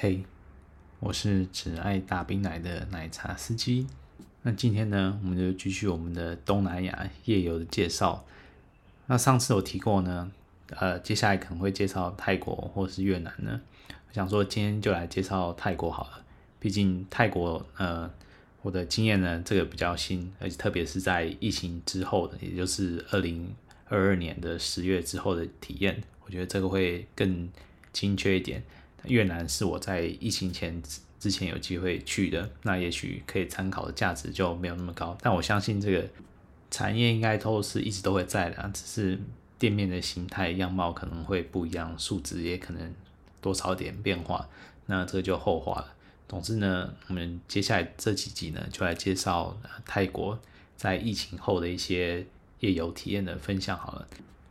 嘿我是只爱大冰奶的奶茶司机。那今天呢，我们就继续我们的东南亚夜游的介绍。那上次我提过呢，呃，接下来可能会介绍泰国或是越南呢。我想说，今天就来介绍泰国好了。毕竟泰国，呃，我的经验呢，这个比较新，而且特别是在疫情之后的，也就是二零二二年的十月之后的体验，我觉得这个会更精确一点。越南是我在疫情前之前有机会去的，那也许可以参考的价值就没有那么高。但我相信这个产业应该都是一直都会在的，只是店面的形态样貌可能会不一样，数值也可能多少点变化。那这就后话了。总之呢，我们接下来这几集呢，就来介绍泰国在疫情后的一些夜游体验的分享好了。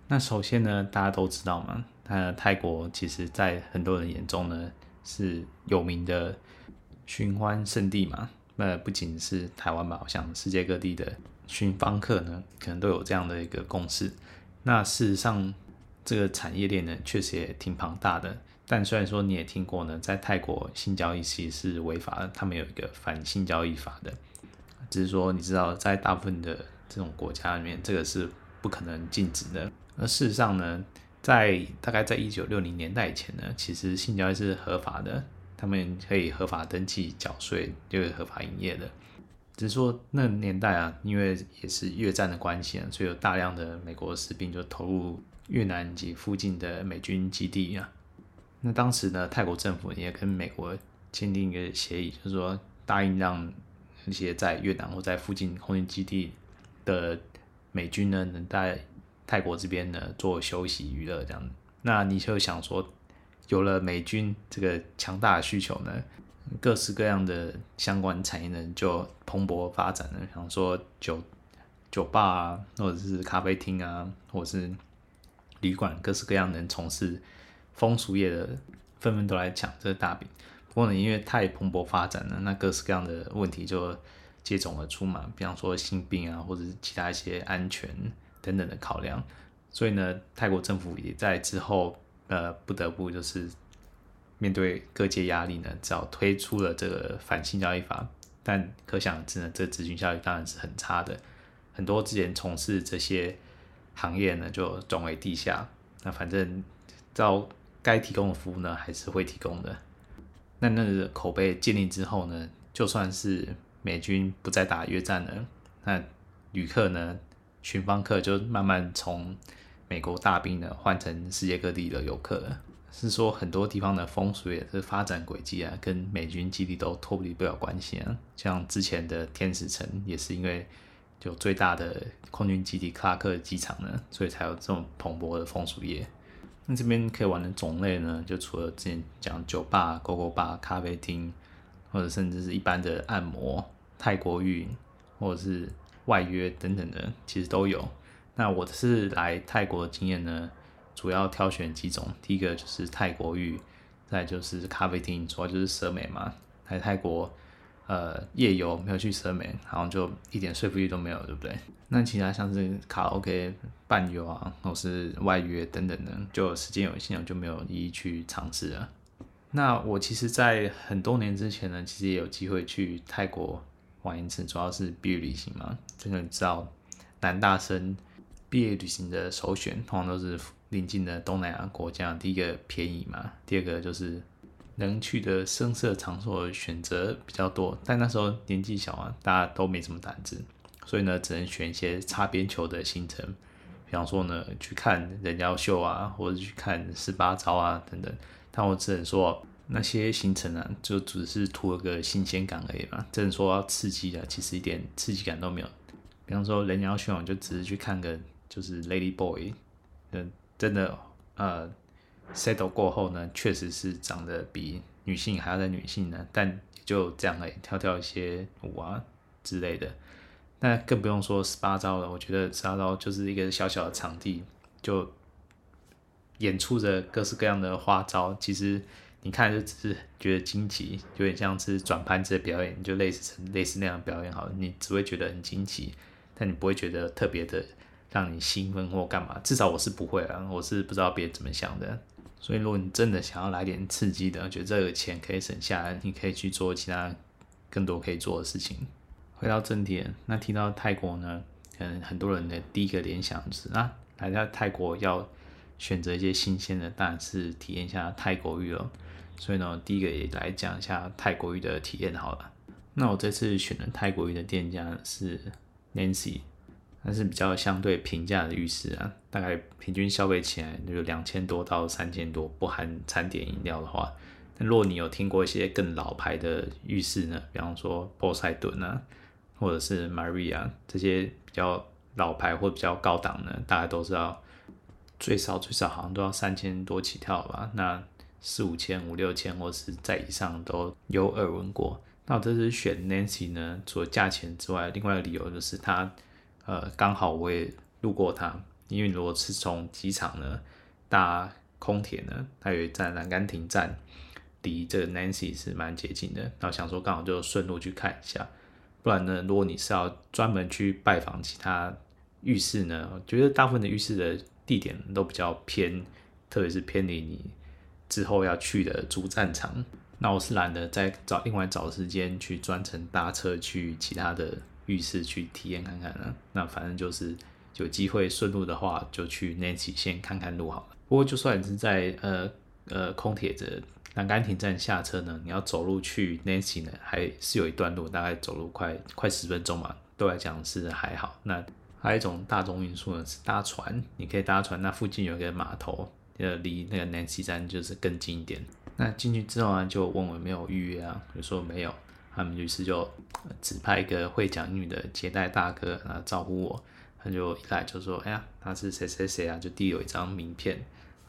那首先呢，大家都知道嘛。那泰国其实，在很多人眼中呢，是有名的寻欢圣地嘛。那不仅是台湾吧，我想世界各地的寻芳客呢，可能都有这样的一个共识。那事实上，这个产业链呢，确实也挺庞大的。但虽然说你也听过呢，在泰国性交易其实是违法的，他们有一个反性交易法的。只是说，你知道，在大部分的这种国家里面，这个是不可能禁止的。而事实上呢，在大概在一九六零年代以前呢，其实性交易是合法的，他们可以合法登记缴税，就是合法营业的。只是说那年代啊，因为也是越战的关系啊，所以有大量的美国士兵就投入越南及附近的美军基地啊。那当时呢，泰国政府也跟美国签订一个协议，就是说答应让那些在越南或在附近空军基地的美军呢，能在泰国这边呢做休息娱乐这样，那你就想说，有了美军这个强大的需求呢，各式各样的相关产业呢就蓬勃发展了。想说酒酒吧啊，或者是咖啡厅啊，或者是旅馆，各式各样能从事风俗业的，纷纷都来抢这大饼。不过呢，因为太蓬勃发展了，那各式各样的问题就接踵而出嘛，比方说性病啊，或者是其他一些安全。等等的考量，所以呢，泰国政府也在之后，呃，不得不就是面对各界压力呢，只好推出了这个反性交易法。但可想而知呢，这执行效率当然是很差的。很多之前从事这些行业呢，就转为地下。那反正照该提供的服务呢，还是会提供的。那那个口碑建立之后呢，就算是美军不再打越战了，那旅客呢？寻芳客就慢慢从美国大兵呢换成世界各地的游客了。是说很多地方的风俗也是发展轨迹啊，跟美军基地都脱离不了关系啊。像之前的天使城也是因为就最大的空军基地克拉克机场呢，所以才有这种蓬勃的风俗业。那这边可以玩的种类呢，就除了之前讲酒吧、勾勾吧、咖啡厅，或者甚至是一般的按摩、泰国浴，或者是。外约等等的，其实都有。那我是来泰国的经验呢，主要挑选几种。第一个就是泰国浴，再就是咖啡厅，主要就是舌美嘛。来泰国，呃，夜游没有去舌美，好像就一点说服力都没有，对不对？那其他像是卡拉 OK 伴游啊，或是外约等等的，就时间有限，我就没有一一去尝试了。那我其实，在很多年之前呢，其实也有机会去泰国。玩一次，主要是毕业旅行嘛。这个你知道，男大生毕业旅行的首选，通常都是邻近的东南亚国家。第一个便宜嘛，第二个就是能去的声色场所选择比较多。但那时候年纪小啊，大家都没什么胆子，所以呢，只能选一些擦边球的行程。比方说呢，去看人妖秀啊，或者去看十八招啊等等。但我只能说。那些行程啊，就只是图了个新鲜感而已嘛。真的说要刺激啊，其实一点刺激感都没有。比方说人妖秀，就只是去看个就是 Lady Boy，嗯，真的呃，settle 过后呢，确实是长得比女性还要再女性呢，但也就这样而已，跳跳一些舞啊之类的。那更不用说十八招了，我觉得十八招就是一个小小的场地，就演出着各式各样的花招，其实。你看就只是觉得惊奇，有点像是转盘子的表演，就类似类似那样的表演好了，你只会觉得很惊奇，但你不会觉得特别的让你兴奋或干嘛。至少我是不会啊，我是不知道别人怎么想的。所以如果你真的想要来点刺激的，觉得这个钱可以省下来，你可以去做其他更多可以做的事情。回到正题，那提到泰国呢，可能很多人的第一个联想是啊，来到泰国要选择一些新鲜的，当然是体验一下泰国浴了。所以呢，第一个也来讲一下泰国浴的体验好了。那我这次选的泰国浴的店家是 Nancy，它是比较相对平价的浴室啊，大概平均消费起来就两千多到三千多，不含餐点饮料的话。那如果你有听过一些更老牌的浴室呢，比方说波塞顿啊，或者是 Maria 这些比较老牌或比较高档的，大概都知道最少最少好像都要三千多起跳吧。那四五千、五六千，或是在以上都有耳闻过。那我这次选 Nancy 呢，除了价钱之外，另外一个理由就是它，呃，刚好我也路过它，因为如果是从机场呢搭空铁呢，它有一站兰甘亭站，离这个 Nancy 是蛮接近的。那我想说刚好就顺路去看一下，不然呢，如果你是要专门去拜访其他浴室呢，我觉得大部分的浴室的地点都比较偏，特别是偏离你。之后要去的主战场，那我是懒得再找另外找时间去专程搭车去其他的浴室去体验看看了。那反正就是有机会顺路的话，就去 Nancy 先看看路好了。不过就算是在呃呃空铁的兰甘亭站下车呢，你要走路去 Nancy 呢，还是有一段路，大概走路快快十分钟嘛，对来讲是还好。那还有一种大众运输呢是搭船，你可以搭船，那附近有一个码头。呃，离那个南溪山就是更近一点。那进去之后呢，就问我有没有预约啊，我说没有。他们于是就指派一个会讲英语的接待大哥啊招呼我。他就一来就说：“哎呀，他是谁谁谁啊？”就递有一张名片，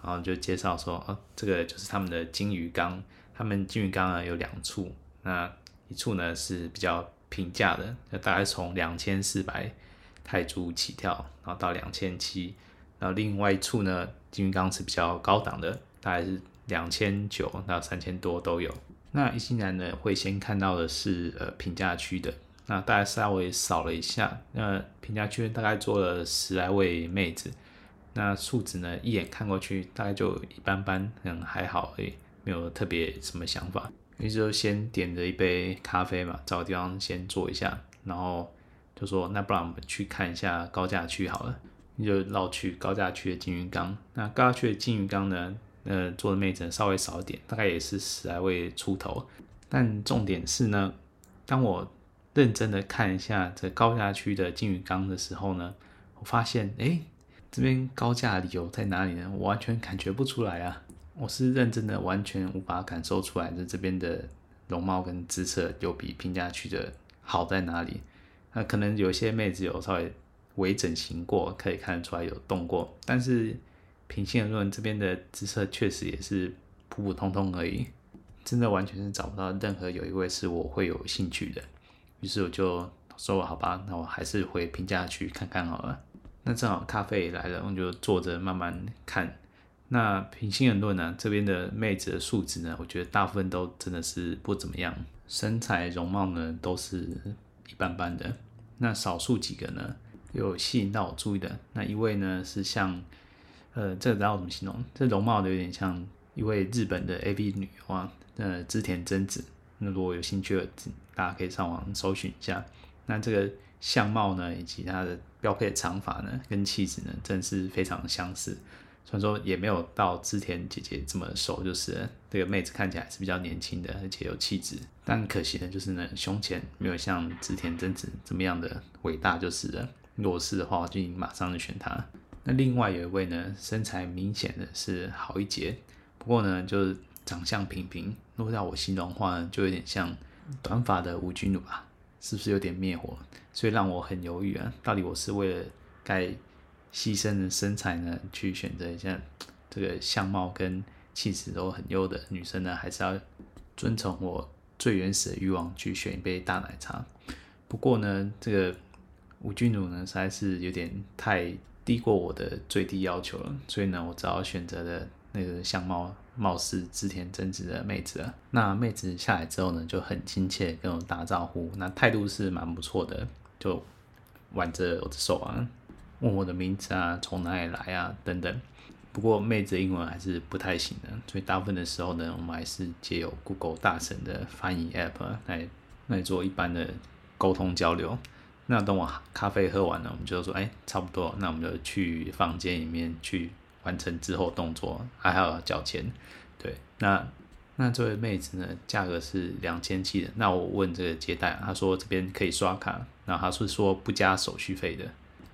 然后就介绍说：“哦，这个就是他们的金鱼缸。他们金鱼缸呢有两处，那一处呢是比较平价的，就大概从两千四百泰铢起跳，然后到两千七。然后另外一处呢。”金鱼缸是比较高档的，大概是两千九到三千多都有。那一进来呢，会先看到的是呃平价区的，那大概稍微扫了一下，那平价区大概坐了十来位妹子，那素质呢一眼看过去大概就一般般，嗯还好诶，没有特别什么想法。于是就先点了一杯咖啡嘛，找个地方先坐一下，然后就说那不然我们去看一下高价区好了。就绕去高价区的金鱼缸，那高价区的金鱼缸呢，呃，坐的妹子稍微少一点，大概也是十来位出头。但重点是呢，当我认真的看一下这高价区的金鱼缸的时候呢，我发现，哎，这边高价理由在哪里呢？我完全感觉不出来啊！我是认真的，完全无法感受出来，这这边的容貌跟姿色有比平价区的好在哪里？那可能有些妹子有稍微。微整形过，可以看得出来有动过，但是平心而论，这边的姿色确实也是普普通通而已，真的完全是找不到任何有一位是我会有兴趣的。于是我就说好吧，那我还是回平价区看看好了。那正好咖啡也来了，我就坐着慢慢看。那平心而论呢，这边的妹子的素质呢，我觉得大部分都真的是不怎么样，身材容貌呢都是一般般的。那少数几个呢，有吸引到我注意的那一位呢，是像，呃，这个知道怎么形容？这容貌的有点像一位日本的 AV 女优啊，呃，织田真子。那如果有兴趣的，大家可以上网搜寻一下。那这个相貌呢，以及她的标配的长发呢，跟气质呢，真是非常相似。虽然说也没有到织田姐姐这么熟，就是这个妹子看起来是比较年轻的，而且有气质。但可惜的就是呢，胸前没有像织田真子这么样的伟大，就是了。弱势的话，我就马上就选他。那另外有一位呢，身材明显的是好一截，不过呢，就是长相平平。如果要我形容的话呢，就有点像短发的吴君如吧，是不是有点灭火？所以让我很犹豫啊，到底我是为了该牺牲的身材呢，去选择一下这个相貌跟气质都很优的女生呢，还是要遵从我最原始的欲望去选一杯大奶茶？不过呢，这个。吴君如呢，实在是有点太低过我的最低要求了，所以呢，我只好选择了那个相貌貌似织田真子的妹子了。那妹子下来之后呢，就很亲切跟我打招呼，那态度是蛮不错的，就挽着我的手啊，问我的名字啊，从哪里来啊等等。不过妹子的英文还是不太行的，所以大部分的时候呢，我们还是借由 Google 大神的翻译 App 来来做一般的沟通交流。那等我咖啡喝完了，我们就说，哎，差不多，那我们就去房间里面去完成之后动作，还有缴钱。对，那那这位妹子呢，价格是两千七的。那我问这个接待，他说这边可以刷卡，然后他是说不加手续费的。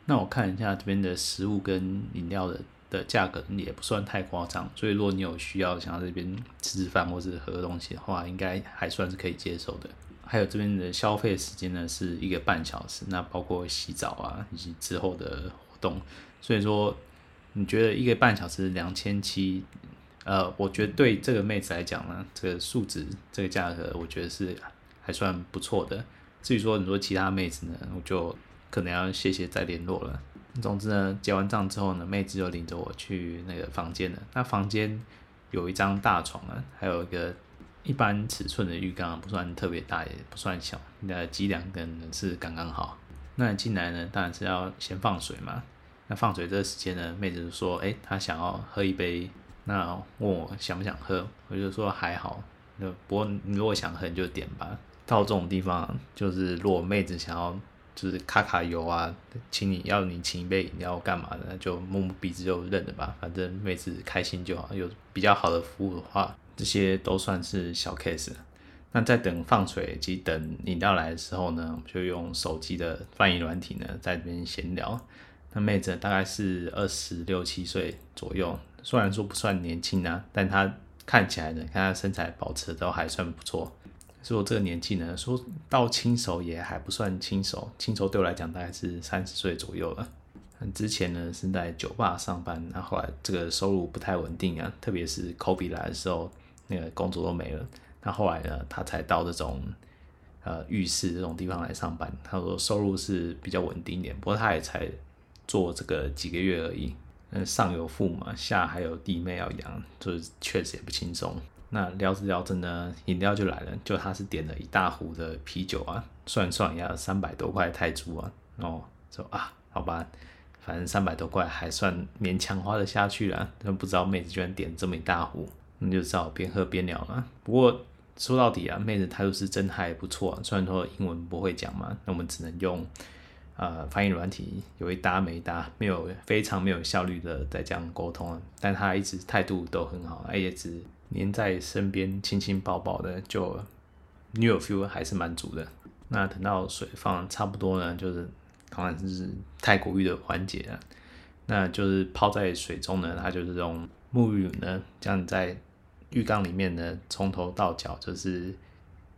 那我看一下这边的食物跟饮料的的价格也不算太夸张，所以如果你有需要想要这边吃吃饭或是喝东西的话，应该还算是可以接受的。还有这边的消费时间呢，是一个半小时，那包括洗澡啊以及之后的活动。所以说，你觉得一个半小时两千七，呃，我觉得对这个妹子来讲呢，这个数值这个价格，我觉得是还算不错的。至于说你说其他妹子呢，我就可能要谢谢再联络了。总之呢，结完账之后呢，妹子就领着我去那个房间了。那房间有一张大床啊，还有一个。一般尺寸的浴缸不算特别大，也不算小，那挤两个人是刚刚好。那进来呢，当然是要先放水嘛。那放水这个时间呢，妹子就说：“哎、她想要喝一杯。”那问我想不想喝，我就说还好。那不过你如果想喝，你就点吧。到这种地方，就是如果妹子想要就是卡卡油啊，请你要你请一杯饮料干嘛的，就摸摸鼻子就认了吧。反正妹子开心就好，有比较好的服务的话。这些都算是小 case。那在等放水及等饮料来的时候呢，我就用手机的翻译软体呢，在这边闲聊。那妹子大概是二十六七岁左右，虽然说不算年轻啊，但她看起来呢，看她身材保持都还算不错。所以我这个年纪呢，说到轻熟也还不算轻熟，轻熟对我来讲大概是三十岁左右了。之前呢是在酒吧上班，那后来这个收入不太稳定啊，特别是 Kobe 来的时候。那个工作都没了，那后来呢，他才到这种呃浴室这种地方来上班。他说收入是比较稳定一点，不过他也才做这个几个月而已。嗯，上有父母，下还有弟妹要养，就是确实也不轻松。那聊着聊着呢，饮料就来了，就他是点了一大壶的啤酒啊，算算也要三百多块泰铢啊。哦，说啊，好吧，反正三百多块还算勉强花得下去了。但不知道妹子居然点这么一大壶。你就只好边喝边聊了。不过说到底啊，妹子态度是真还不错啊。虽然说英文不会讲嘛，那我们只能用呃翻译软体，有一搭没一搭，没有非常没有效率的在这样沟通啊。但她一直态度都很好，也一直黏在身边亲亲抱抱的，就女友 feel 还是蛮足的。那等到水放差不多呢，就是当然是泰国浴的环节了。那就是泡在水中呢，它就是用沐浴乳呢，这样在。浴缸里面呢，从头到脚就是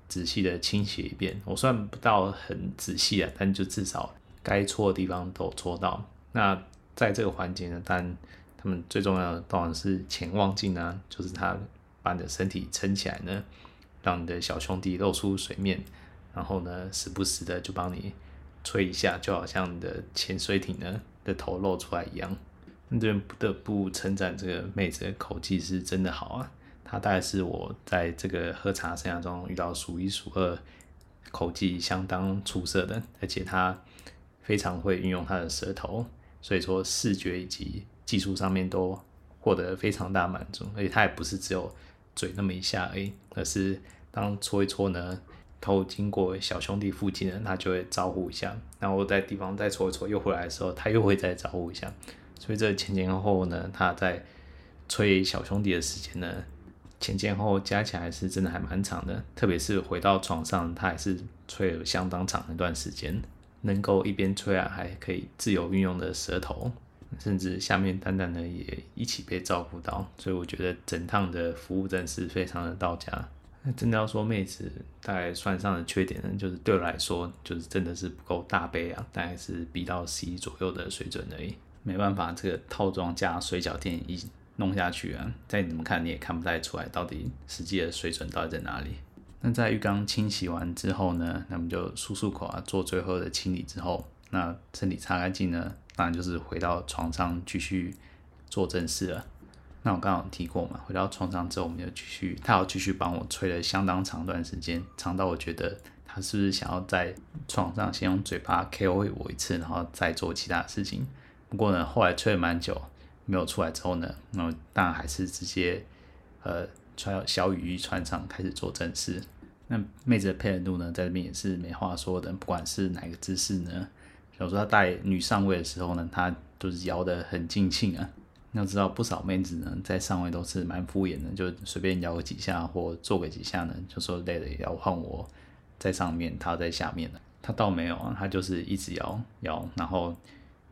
仔细的清洗一遍。我算不到很仔细啊，但就至少该搓的地方都搓到。那在这个环节呢，但他们最重要的当然是潜望镜啊，就是他把你的身体撑起来呢，让你的小兄弟露出水面，然后呢，时不时的就帮你吹一下，就好像你的潜水艇呢 的头露出来一样。那这边不得不称赞这个妹子的口技是真的好啊。他大概是我在这个喝茶生涯中遇到数一数二口技相当出色的，而且他非常会运用他的舌头，所以说视觉以及技术上面都获得非常大满足。而且他也不是只有嘴那么一下而已，而是当搓一搓呢，头经过小兄弟附近呢，他就会招呼一下，然后在地方再搓一搓又回来的时候，他又会再招呼一下。所以这前前后后呢，他在吹小兄弟的时间呢。前前后后加起来是真的还蛮长的，特别是回到床上，他还是吹了相当长一段时间，能够一边吹啊，还可以自由运用的舌头，甚至下面蛋蛋呢也一起被照顾到，所以我觉得整趟的服务真是非常的到家。那真的要说妹子大概算上的缺点呢，就是对我来说就是真的是不够大杯啊，大概是 B 到 C 左右的水准而已，没办法，这个套装加水饺店一。弄下去啊，再怎么看你也看不太出来到底实际的水准到底在哪里。那在浴缸清洗完之后呢，那么就漱漱口啊，做最后的清理之后，那身体擦干净呢，当然就是回到床上继续做正事了。那我刚刚提过嘛，回到床上之后，我们就继续，他要继续帮我吹了相当长段时间，长到我觉得他是不是想要在床上先用嘴巴 KO 我一次，然后再做其他事情。不过呢，后来吹了蛮久。没有出来之后呢，那当然还是直接呃穿小雨衣穿上开始做正事。那妹子的配合度呢，在这边也是没话说的，不管是哪个姿势呢，比如说她带女上位的时候呢，她都是摇得很尽兴啊。要知道不少妹子呢，在上位都是蛮敷衍的，就随便摇个几下或做个几下呢，就说累了也要换我在上面，她在下面了。她倒没有啊，她就是一直摇摇，然后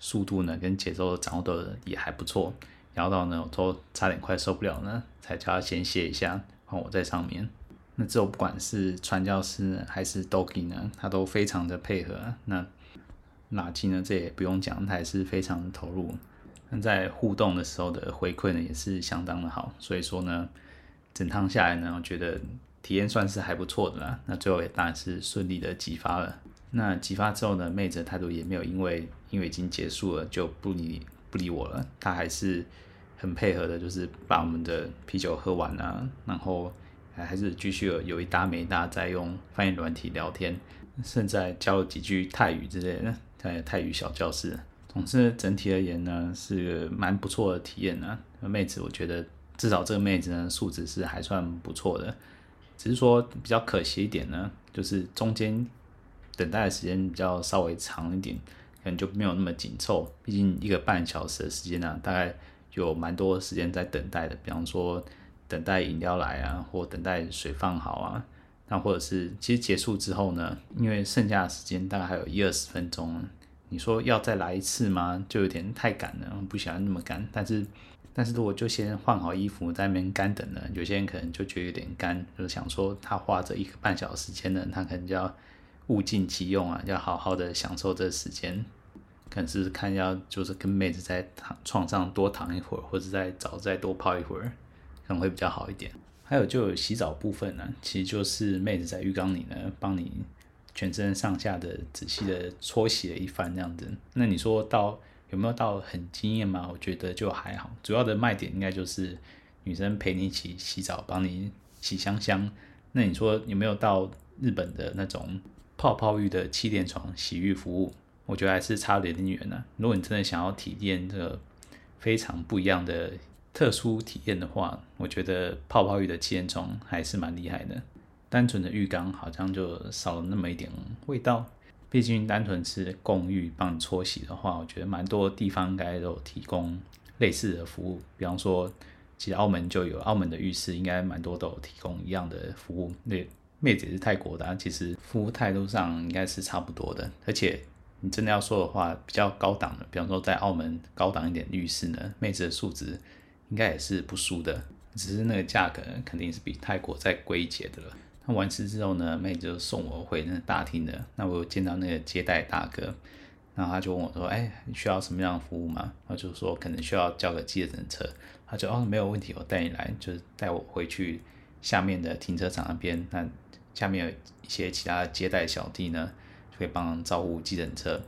速度呢跟节奏掌握的也还不错，摇到呢我都差点快受不了呢，才叫他先歇一下，换我在上面。那之后不管是传教士呢，还是 Doki 呢，他都非常的配合。那拉吉呢，这也不用讲，他也是非常的投入。那在互动的时候的回馈呢，也是相当的好。所以说呢，整趟下来呢，我觉得体验算是还不错的啦。那最后也当然是顺利的激发了。那激发之后呢，妹子的态度也没有因为因为已经结束了就不理不理我了，她还是很配合的，就是把我们的啤酒喝完啊，然后。还是继续有有一搭没一搭在用翻译软体聊天，甚至教了几句泰语之类的，在泰语小教室。总之整体而言呢，是个蛮不错的体验呢。妹子，我觉得至少这个妹子呢素质是还算不错的，只是说比较可惜一点呢，就是中间等待的时间比较稍微长一点，可能就没有那么紧凑。毕竟一个半小时的时间呢，大概有蛮多时间在等待的，比方说。等待饮料来啊，或等待水放好啊，那或者是其实结束之后呢，因为剩下的时间大概还有一二十分钟，你说要再来一次吗？就有点太赶了，不喜欢那么赶。但是，但是如果就先换好衣服在那边干等呢，有些人可能就觉得有点干，就是想说他花这一个半小时时间呢，他可能就要物尽其用啊，要好好的享受这时间，可能是看要就是跟妹子在躺床上多躺一会儿，或者在澡再多泡一会儿。可能会比较好一点。还有就有洗澡部分呢，其实就是妹子在浴缸里呢，帮你全身上下的仔细的搓洗了一番这样子。那你说到有没有到很惊艳吗？我觉得就还好。主要的卖点应该就是女生陪你一起洗澡，帮你洗香香。那你说有没有到日本的那种泡泡浴的气垫床洗浴服务？我觉得还是差点点远呢。如果你真的想要体验这个非常不一样的。特殊体验的话，我觉得泡泡浴的气垫床还是蛮厉害的。单纯的浴缸好像就少了那么一点味道。毕竟单纯是共浴帮你搓洗的话，我觉得蛮多地方应该都有提供类似的服务。比方说，其实澳门就有，澳门的浴室应该蛮多都有提供一样的服务。那妹子也是泰国的，其实服务态度上应该是差不多的。而且你真的要说的话，比较高档的，比方说在澳门高档一点的浴室呢，妹子的素质。应该也是不输的，只是那个价格肯定是比泰国再贵一截的了。那完事之后呢，妹子就送我回那大厅的。那我见到那个接待大哥，然后他就问我说：“哎，你需要什么样的服务吗？”他就说可能需要叫个计程车。他就哦，没有问题，我带你来，就是带我回去 下面的停车场那边。那下面有一些其他接待小弟呢，就可以帮忙招呼计程车。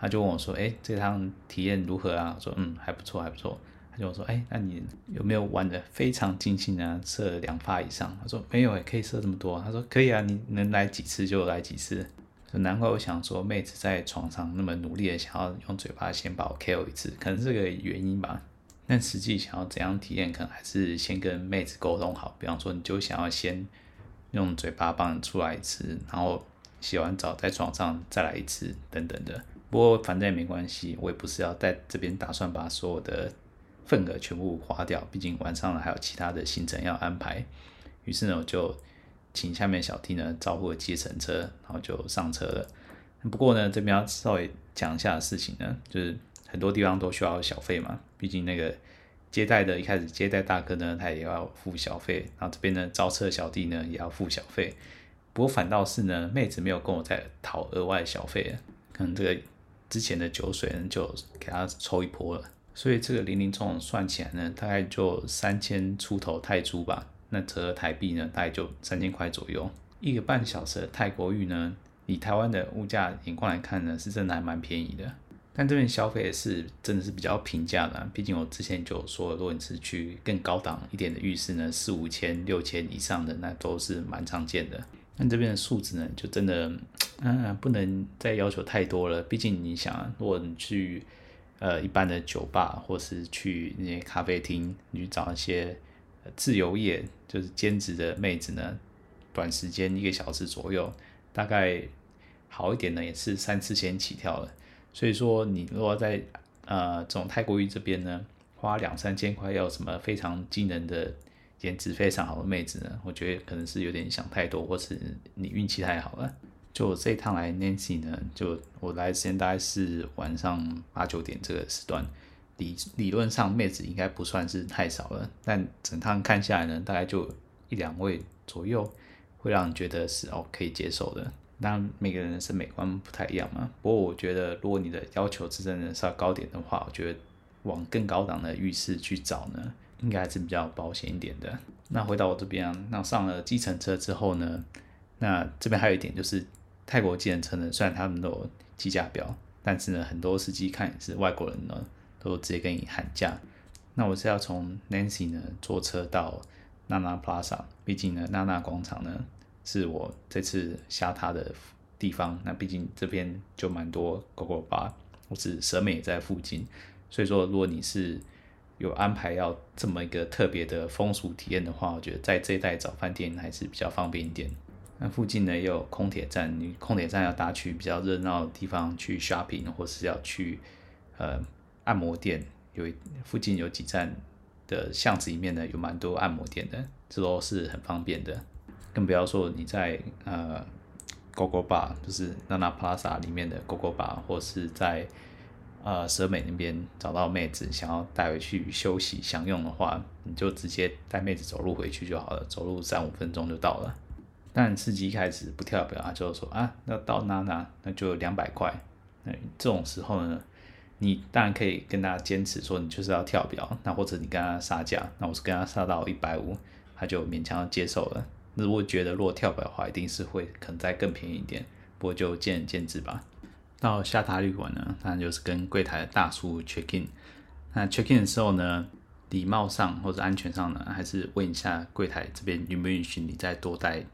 他就问我说：“哎，这趟体验如何啊？”我说：“嗯，还不错，还不错。”他就说：“哎、那你有没有玩的非常尽兴啊？射两发以上？”他说：“没有，也可以射这么多。”他说：“可以啊，你能来几次就来几次。”就难怪我想说，妹子在床上那么努力的想要用嘴巴先把我 KO 一次，可能是这个原因吧。但实际想要怎样体验，可能还是先跟妹子沟通好。比方说，你就想要先用嘴巴帮你出来一次，然后洗完澡在床上再来一次，等等的。不过反正也没关系，我也不是要在这边打算把所有的。份额全部花掉，毕竟晚上还有其他的行程要安排。于是呢，我就请下面小弟呢招呼了计程车，然后就上车了。不过呢，这边要稍微讲一下的事情呢，就是很多地方都需要小费嘛。毕竟那个接待的一开始接待大哥呢，他也要付小费，然后这边呢招车小弟呢也要付小费。不过反倒是呢，妹子没有跟我再讨额外小费，可能这个之前的酒水呢就给他抽一波了。所以这个零零总总算起来呢，大概就三千出头泰铢吧。那折合台币呢，大概就三千块左右。一个半小时的泰国浴呢，以台湾的物价眼光来看呢，是真的还蛮便宜的。但这边消费也是真的是比较平价的，毕竟我之前就说，如果你是去更高档一点的浴室呢，四五千、六千以上的，那都是蛮常见的。但这边的素质呢，就真的，嗯，不能再要求太多了。毕竟你想，如果你去。呃一般的酒吧，或是去那些咖啡厅，你去找一些自由业，就是兼职的妹子呢，短时间一个小时左右，大概好一点呢，也是三四千起跳了。所以说，你如果在呃这种泰国浴这边呢，花两三千块要什么非常惊人的颜值非常好的妹子呢？我觉得可能是有点想太多，或是你运气太好了。就我这一趟来 Nancy 呢，就我来的时间大概是晚上八九点这个时段，理理论上妹子应该不算是太少了，但整趟看下来呢，大概就一两位左右，会让你觉得是哦可以接受的。当然每个人的审美观不太一样嘛，不过我觉得如果你的要求是真的稍高点的话，我觉得往更高档的浴室去找呢，应该还是比较保险一点的。那回到我这边啊，那上了计程车之后呢，那这边还有一点就是。泰国计程车呢，虽然他们都有计价表，但是呢，很多司机看是外国人呢，都直接跟你喊价。那我是要从 Nancy 呢坐车到 Nana Plaza，毕竟呢，Nana 广场呢是我这次下榻的地方。那毕竟这边就蛮多 Gogo Bar，或是蛇美在附近，所以说如果你是有安排要这么一个特别的风俗体验的话，我觉得在这一带找饭店还是比较方便一点。那附近呢也有空铁站，你空铁站要搭去比较热闹的地方去 shopping，或是要去呃按摩店，有附近有几站的巷子里面呢有蛮多按摩店的，这都是很方便的。更不要说你在呃 Gogo Bar，就是 Nana Plaza 里面的 Gogo Bar，或是在呃蛇美那边找到妹子想要带回去休息享用的话，你就直接带妹子走路回去就好了，走路三五分钟就到了。但司机一开始不跳表他，就说啊，那到娜娜那就两百块。那这种时候呢，你当然可以跟他坚持说你就是要跳表，那或者你跟他杀价，那我是跟他杀到一百五，他就勉强接受了。那如果觉得如果跳表的话，一定是会可能再更便宜一点，不过就见仁见智吧。到下榻旅馆呢，当然就是跟柜台的大叔 check in。那 check in 的时候呢，礼貌上或者安全上呢，还是问一下柜台这边允不允许你再多带。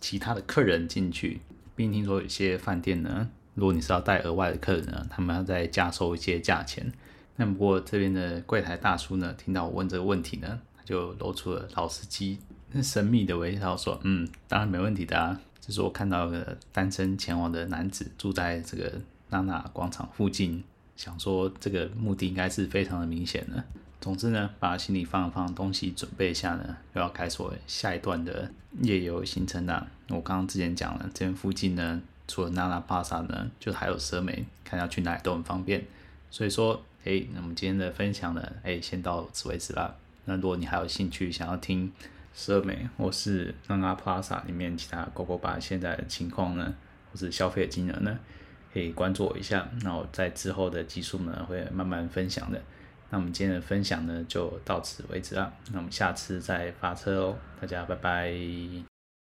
其他的客人进去，并听说有些饭店呢，如果你是要带额外的客人呢，他们要再加收一些价钱。那不过这边的柜台大叔呢，听到我问这个问题呢，他就露出了老司机神秘的微笑，说：“嗯，当然没问题的啊。只是我看到个单身前往的男子住在这个娜娜广场附近，想说这个目的应该是非常的明显的。”总之呢，把行李放一放，东西准备一下呢，又要开始下一段的夜游行程了。我刚刚之前讲了，这边附近呢，除了娜娜帕萨呢，就还有蛇美，看要去哪里都很方便。所以说，哎，那我们今天的分享呢，哎，先到此为止啦。那如果你还有兴趣想要听蛇美或是让阿 Plaza 里面其他狗狗把现在的情况呢，或是消费的金额呢，可以关注我一下。那我在之后的集数呢，会慢慢分享的。那我们今天的分享呢，就到此为止了。那我们下次再发车哦，大家拜拜。